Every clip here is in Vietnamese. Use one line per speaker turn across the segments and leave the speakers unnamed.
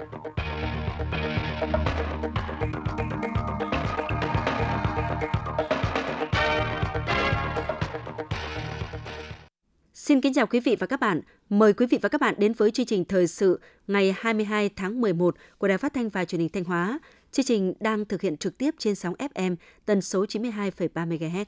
Xin kính chào quý vị và các bạn. Mời quý vị và các bạn đến với chương trình thời sự ngày 22 tháng 11 của Đài Phát thanh và Truyền hình Thanh Hóa. Chương trình đang thực hiện trực tiếp trên sóng FM tần số 92,3 MHz.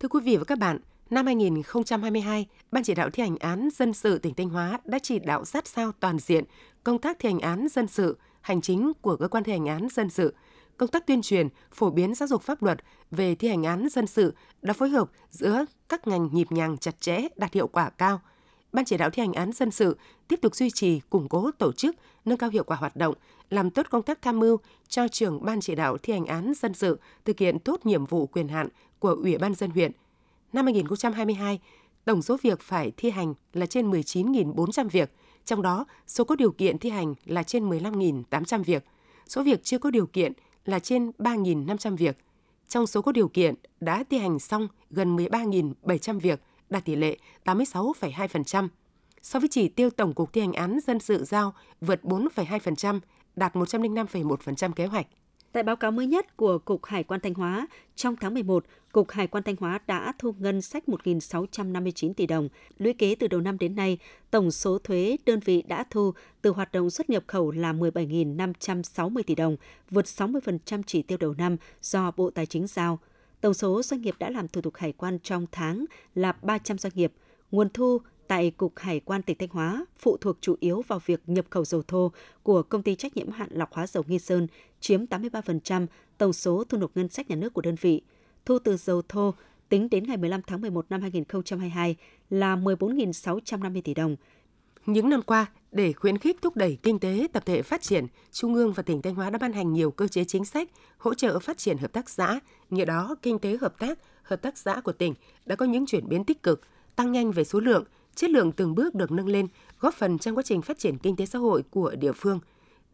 Thưa quý vị và các bạn, năm 2022, Ban chỉ đạo thi hành án dân sự tỉnh Thanh Hóa đã chỉ đạo sát sao toàn diện công tác thi hành án dân sự, hành chính của cơ quan thi hành án dân sự, công tác tuyên truyền, phổ biến giáo dục pháp luật về thi hành án dân sự đã phối hợp giữa các ngành nhịp nhàng chặt chẽ đạt hiệu quả cao. Ban chỉ đạo thi hành án dân sự tiếp tục duy trì, củng cố tổ chức, nâng cao hiệu quả hoạt động, làm tốt công tác tham mưu cho trưởng ban chỉ đạo thi hành án dân sự thực hiện tốt nhiệm vụ quyền hạn của Ủy ban dân huyện. Năm 2022, tổng số việc phải thi hành là trên 19.400 việc, trong đó số có điều kiện thi hành là trên 15.800 việc. Số việc chưa có điều kiện là trên 3.500 việc. Trong số có điều kiện đã thi hành xong gần 13.700 việc, đạt tỷ lệ 86,2%. So với chỉ tiêu tổng cục thi hành án dân sự giao vượt 4,2%, đạt 105,1% kế hoạch.
Tại báo cáo mới nhất của Cục Hải quan Thanh Hóa, trong tháng 11, Cục Hải quan Thanh Hóa đã thu ngân sách 1.659 tỷ đồng. Lũy kế từ đầu năm đến nay, tổng số thuế đơn vị đã thu từ hoạt động xuất nhập khẩu là 17.560 tỷ đồng, vượt 60% chỉ tiêu đầu năm do Bộ Tài chính giao. Tổng số doanh nghiệp đã làm thủ tục hải quan trong tháng là 300 doanh nghiệp. Nguồn thu tại Cục Hải quan tỉnh Thanh Hóa phụ thuộc chủ yếu vào việc nhập khẩu dầu thô của công ty trách nhiệm hạn lọc hóa dầu Nghi Sơn chiếm 83% tổng số thu nộp ngân sách nhà nước của đơn vị. Thu từ dầu thô tính đến ngày 15 tháng 11 năm 2022 là 14.650 tỷ đồng.
Những năm qua, để khuyến khích thúc đẩy kinh tế tập thể phát triển, Trung ương và tỉnh Thanh Hóa đã ban hành nhiều cơ chế chính sách hỗ trợ phát triển hợp tác xã. Nhờ đó, kinh tế hợp tác, hợp tác xã của tỉnh đã có những chuyển biến tích cực, tăng nhanh về số lượng, chất lượng từng bước được nâng lên, góp phần trong quá trình phát triển kinh tế xã hội của địa phương.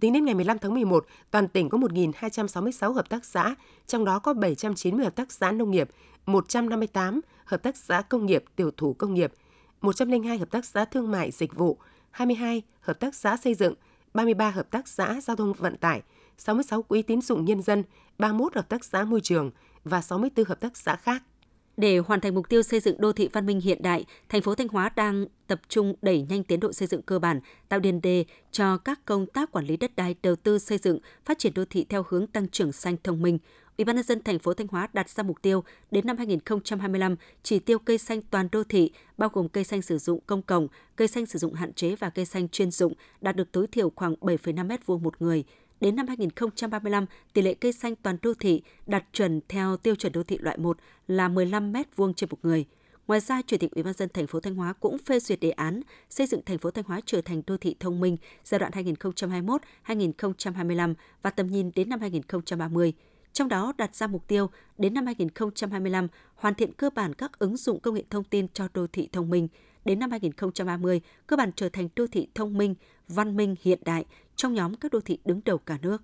Tính đến ngày 15 tháng 11, toàn tỉnh có 1.266 hợp tác xã, trong đó có 790 hợp tác xã nông nghiệp, 158 hợp tác xã công nghiệp, tiểu thủ công nghiệp, 102 hợp tác xã thương mại dịch vụ, 22 hợp tác xã xây dựng, 33 hợp tác xã giao thông vận tải, 66 quỹ tín dụng nhân dân, 31 hợp tác xã môi trường và 64 hợp tác xã khác.
Để hoàn thành mục tiêu xây dựng đô thị văn minh hiện đại, thành phố Thanh Hóa đang tập trung đẩy nhanh tiến độ xây dựng cơ bản, tạo tiền đề cho các công tác quản lý đất đai, đầu tư xây dựng, phát triển đô thị theo hướng tăng trưởng xanh thông minh. Ủy ban nhân dân thành phố Thanh Hóa đặt ra mục tiêu đến năm 2025 chỉ tiêu cây xanh toàn đô thị bao gồm cây xanh sử dụng công cộng, cây xanh sử dụng hạn chế và cây xanh chuyên dụng đạt được tối thiểu khoảng 7,5 m2 một người. Đến năm 2035, tỷ lệ cây xanh toàn đô thị đạt chuẩn theo tiêu chuẩn đô thị loại 1 là 15 m2 trên một người. Ngoài ra, Chủ tịch Ủy ban dân thành phố Thanh Hóa cũng phê duyệt đề án xây dựng thành phố Thanh Hóa trở thành đô thị thông minh giai đoạn 2021-2025 và tầm nhìn đến năm 2030. Trong đó đặt ra mục tiêu đến năm 2025 hoàn thiện cơ bản các ứng dụng công nghệ thông tin cho đô thị thông minh, đến năm 2030 cơ bản trở thành đô thị thông minh, văn minh hiện đại trong nhóm các đô thị đứng đầu cả nước.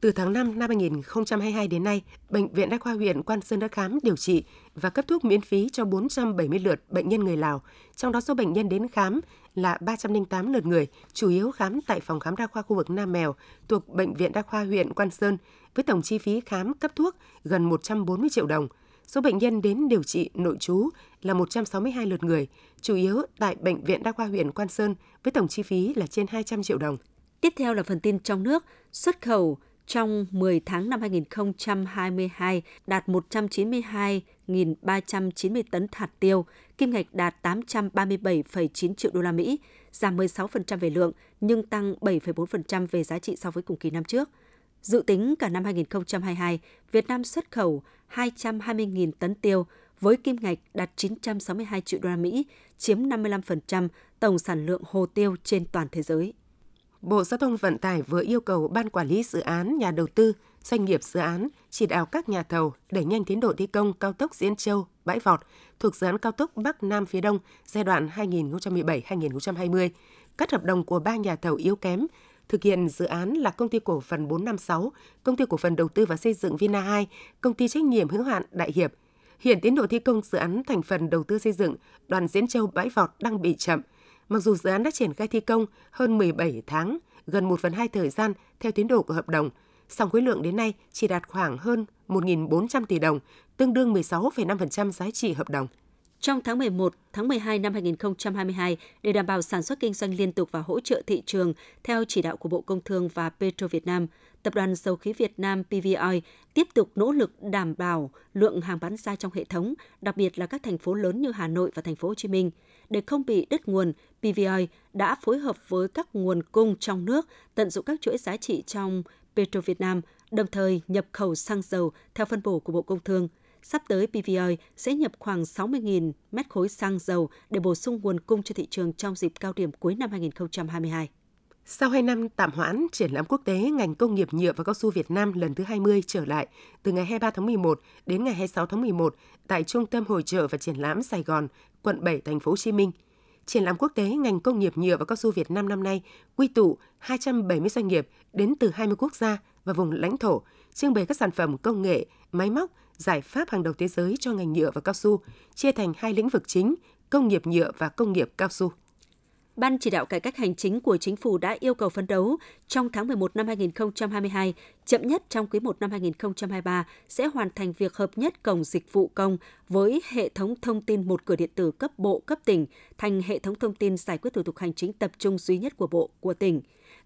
Từ tháng 5 năm 2022 đến nay, Bệnh viện Đa khoa huyện Quan Sơn đã khám, điều trị và cấp thuốc miễn phí cho 470 lượt bệnh nhân người Lào. Trong đó số bệnh nhân đến khám là 308 lượt người, chủ yếu khám tại phòng khám đa khoa khu vực Nam Mèo thuộc Bệnh viện Đa khoa huyện Quan Sơn với tổng chi phí khám cấp thuốc gần 140 triệu đồng. Số bệnh nhân đến điều trị nội trú là 162 lượt người, chủ yếu tại Bệnh viện Đa khoa huyện Quan Sơn với tổng chi phí là trên 200 triệu đồng.
Tiếp theo là phần tin trong nước, xuất khẩu trong 10 tháng năm 2022 đạt 192.390 tấn hạt tiêu, kim ngạch đạt 837,9 triệu đô la Mỹ, giảm 16% về lượng nhưng tăng 7,4% về giá trị so với cùng kỳ năm trước. Dự tính cả năm 2022, Việt Nam xuất khẩu 220.000 tấn tiêu với kim ngạch đạt 962 triệu đô la Mỹ, chiếm 55% tổng sản lượng hồ tiêu trên toàn thế giới.
Bộ Giao thông Vận tải vừa yêu cầu Ban Quản lý Dự án, nhà đầu tư, doanh nghiệp dự án chỉ đạo các nhà thầu đẩy nhanh tiến độ thi công cao tốc Diễn Châu, Bãi Vọt thuộc dự án cao tốc Bắc Nam phía Đông giai đoạn 2017-2020. cắt hợp đồng của ba nhà thầu yếu kém thực hiện dự án là công ty cổ phần 456, công ty cổ phần đầu tư và xây dựng Vina 2, công ty trách nhiệm hữu hạn Đại Hiệp. Hiện tiến độ thi công dự án thành phần đầu tư xây dựng đoàn Diễn Châu Bãi Vọt đang bị chậm – Mặc dù dự án đã triển khai thi công hơn 17 tháng, gần 1 phần 2 thời gian theo tiến độ của hợp đồng, song khối lượng đến nay chỉ đạt khoảng hơn 1.400 tỷ đồng, tương đương 16,5% giá trị hợp đồng.
Trong tháng 11, tháng 12 năm 2022, để đảm bảo sản xuất kinh doanh liên tục và hỗ trợ thị trường, theo chỉ đạo của Bộ Công Thương và Petro Việt Nam, Tập đoàn Dầu khí Việt Nam PVOI tiếp tục nỗ lực đảm bảo lượng hàng bán ra trong hệ thống, đặc biệt là các thành phố lớn như Hà Nội và thành phố Hồ Chí Minh. Để không bị đứt nguồn, PVOI đã phối hợp với các nguồn cung trong nước, tận dụng các chuỗi giá trị trong Petro Việt Nam, đồng thời nhập khẩu xăng dầu theo phân bổ của Bộ Công Thương. Sắp tới, PVOI sẽ nhập khoảng 60.000 mét khối xăng dầu để bổ sung nguồn cung cho thị trường trong dịp cao điểm cuối năm 2022.
Sau 2 năm tạm hoãn, triển lãm quốc tế ngành công nghiệp nhựa và cao su Việt Nam lần thứ 20 trở lại từ ngày 23 tháng 11 đến ngày 26 tháng 11 tại Trung tâm Hội trợ và Triển lãm Sài Gòn, quận 7, thành phố Hồ Chí Minh. Triển lãm quốc tế ngành công nghiệp nhựa và cao su Việt Nam năm nay quy tụ 270 doanh nghiệp đến từ 20 quốc gia và vùng lãnh thổ, trưng bày các sản phẩm công nghệ, máy móc, giải pháp hàng đầu thế giới cho ngành nhựa và cao su, chia thành hai lĩnh vực chính, công nghiệp nhựa và công nghiệp cao su.
Ban chỉ đạo cải cách hành chính của chính phủ đã yêu cầu phấn đấu trong tháng 11 năm 2022, chậm nhất trong quý 1 năm 2023 sẽ hoàn thành việc hợp nhất cổng dịch vụ công với hệ thống thông tin một cửa điện tử cấp bộ cấp tỉnh thành hệ thống thông tin giải quyết thủ tục hành chính tập trung duy nhất của bộ của tỉnh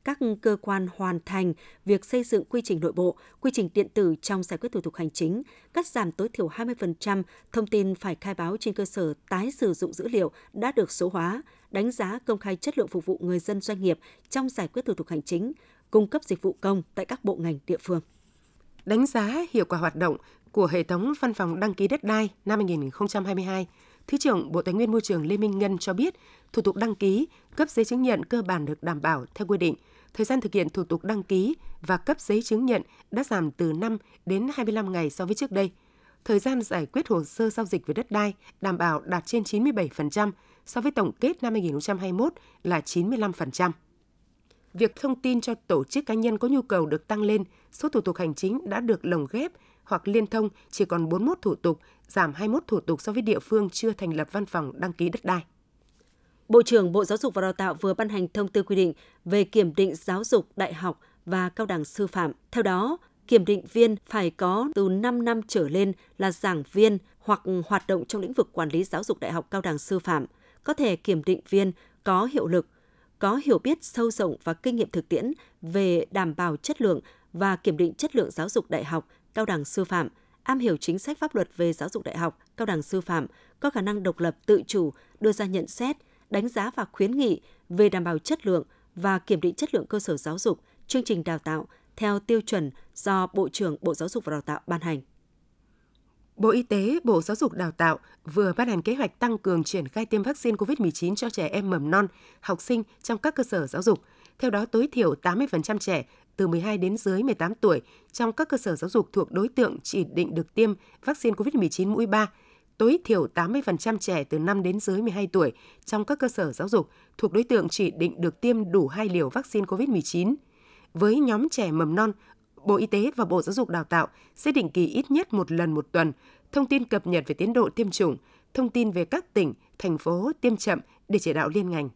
các cơ quan hoàn thành việc xây dựng quy trình nội bộ, quy trình điện tử trong giải quyết thủ tục hành chính, cắt giảm tối thiểu 20% thông tin phải khai báo trên cơ sở tái sử dụng dữ liệu đã được số hóa, đánh giá công khai chất lượng phục vụ người dân doanh nghiệp trong giải quyết thủ tục hành chính, cung cấp dịch vụ công tại các bộ ngành địa phương.
Đánh giá hiệu quả hoạt động của hệ thống văn phòng đăng ký đất đai năm 2022, Thứ trưởng Bộ Tài nguyên Môi trường Lê Minh Ngân cho biết, thủ tục đăng ký, cấp giấy chứng nhận cơ bản được đảm bảo theo quy định. Thời gian thực hiện thủ tục đăng ký và cấp giấy chứng nhận đã giảm từ 5 đến 25 ngày so với trước đây. Thời gian giải quyết hồ sơ giao dịch về đất đai đảm bảo đạt trên 97% so với tổng kết năm 2021 là 95%. Việc thông tin cho tổ chức cá nhân có nhu cầu được tăng lên, số thủ tục hành chính đã được lồng ghép hoặc liên thông chỉ còn 41 thủ tục, giảm 21 thủ tục so với địa phương chưa thành lập văn phòng đăng ký đất đai.
Bộ trưởng Bộ Giáo dục và Đào tạo vừa ban hành thông tư quy định về kiểm định giáo dục đại học và cao đẳng sư phạm. Theo đó, kiểm định viên phải có từ 5 năm trở lên là giảng viên hoặc hoạt động trong lĩnh vực quản lý giáo dục đại học cao đẳng sư phạm. Có thể kiểm định viên có hiệu lực, có hiểu biết sâu rộng và kinh nghiệm thực tiễn về đảm bảo chất lượng và kiểm định chất lượng giáo dục đại học, cao đẳng sư phạm, am hiểu chính sách pháp luật về giáo dục đại học, cao đẳng sư phạm, có khả năng độc lập tự chủ, đưa ra nhận xét, đánh giá và khuyến nghị về đảm bảo chất lượng và kiểm định chất lượng cơ sở giáo dục, chương trình đào tạo theo tiêu chuẩn do Bộ trưởng Bộ Giáo dục và Đào tạo ban hành.
Bộ Y tế, Bộ Giáo dục Đào tạo vừa ban hành kế hoạch tăng cường triển khai tiêm vaccine COVID-19 cho trẻ em mầm non, học sinh trong các cơ sở giáo dục. Theo đó, tối thiểu 80% trẻ từ 12 đến dưới 18 tuổi trong các cơ sở giáo dục thuộc đối tượng chỉ định được tiêm vaccine COVID-19 mũi 3, tối thiểu 80% trẻ từ 5 đến dưới 12 tuổi trong các cơ sở giáo dục thuộc đối tượng chỉ định được tiêm đủ hai liều vaccine COVID-19. Với nhóm trẻ mầm non, Bộ Y tế và Bộ Giáo dục Đào tạo sẽ định kỳ ít nhất một lần một tuần thông tin cập nhật về tiến độ tiêm chủng, thông tin về các tỉnh, thành phố tiêm chậm để chỉ đạo liên ngành.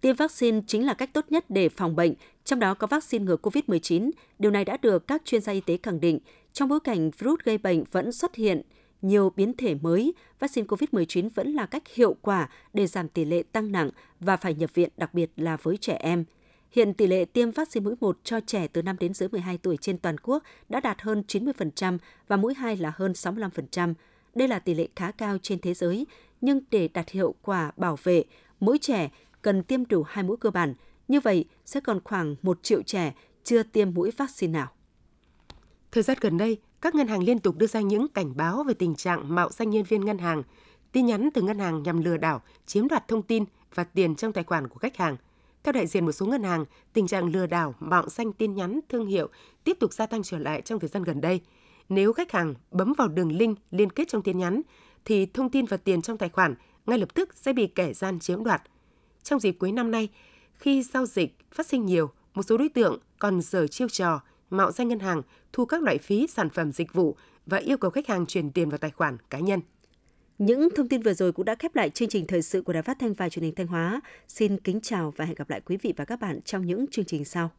Tiêm vaccine chính là cách tốt nhất để phòng bệnh, trong đó có vaccine ngừa COVID-19. Điều này đã được các chuyên gia y tế khẳng định. Trong bối cảnh virus gây bệnh vẫn xuất hiện nhiều biến thể mới, vaccine COVID-19 vẫn là cách hiệu quả để giảm tỷ lệ tăng nặng và phải nhập viện, đặc biệt là với trẻ em. Hiện tỷ lệ tiêm vaccine mũi 1 cho trẻ từ 5 đến dưới 12 tuổi trên toàn quốc đã đạt hơn 90% và mũi 2 là hơn 65%. Đây là tỷ lệ khá cao trên thế giới, nhưng để đạt hiệu quả bảo vệ, mỗi trẻ cần tiêm đủ hai mũi cơ bản. Như vậy, sẽ còn khoảng 1 triệu trẻ chưa tiêm mũi vaccine nào.
Thời gian gần đây, các ngân hàng liên tục đưa ra những cảnh báo về tình trạng mạo danh nhân viên ngân hàng, tin nhắn từ ngân hàng nhằm lừa đảo, chiếm đoạt thông tin và tiền trong tài khoản của khách hàng. Theo đại diện một số ngân hàng, tình trạng lừa đảo, mạo danh tin nhắn thương hiệu tiếp tục gia tăng trở lại trong thời gian gần đây. Nếu khách hàng bấm vào đường link liên kết trong tin nhắn, thì thông tin và tiền trong tài khoản ngay lập tức sẽ bị kẻ gian chiếm đoạt. Trong dịp cuối năm nay, khi giao dịch phát sinh nhiều, một số đối tượng còn dở chiêu trò mạo danh ngân hàng, thu các loại phí sản phẩm dịch vụ và yêu cầu khách hàng chuyển tiền vào tài khoản cá nhân.
Những thông tin vừa rồi cũng đã khép lại chương trình thời sự của Đài Phát thanh và Truyền hình Thanh Hóa. Xin kính chào và hẹn gặp lại quý vị và các bạn trong những chương trình sau.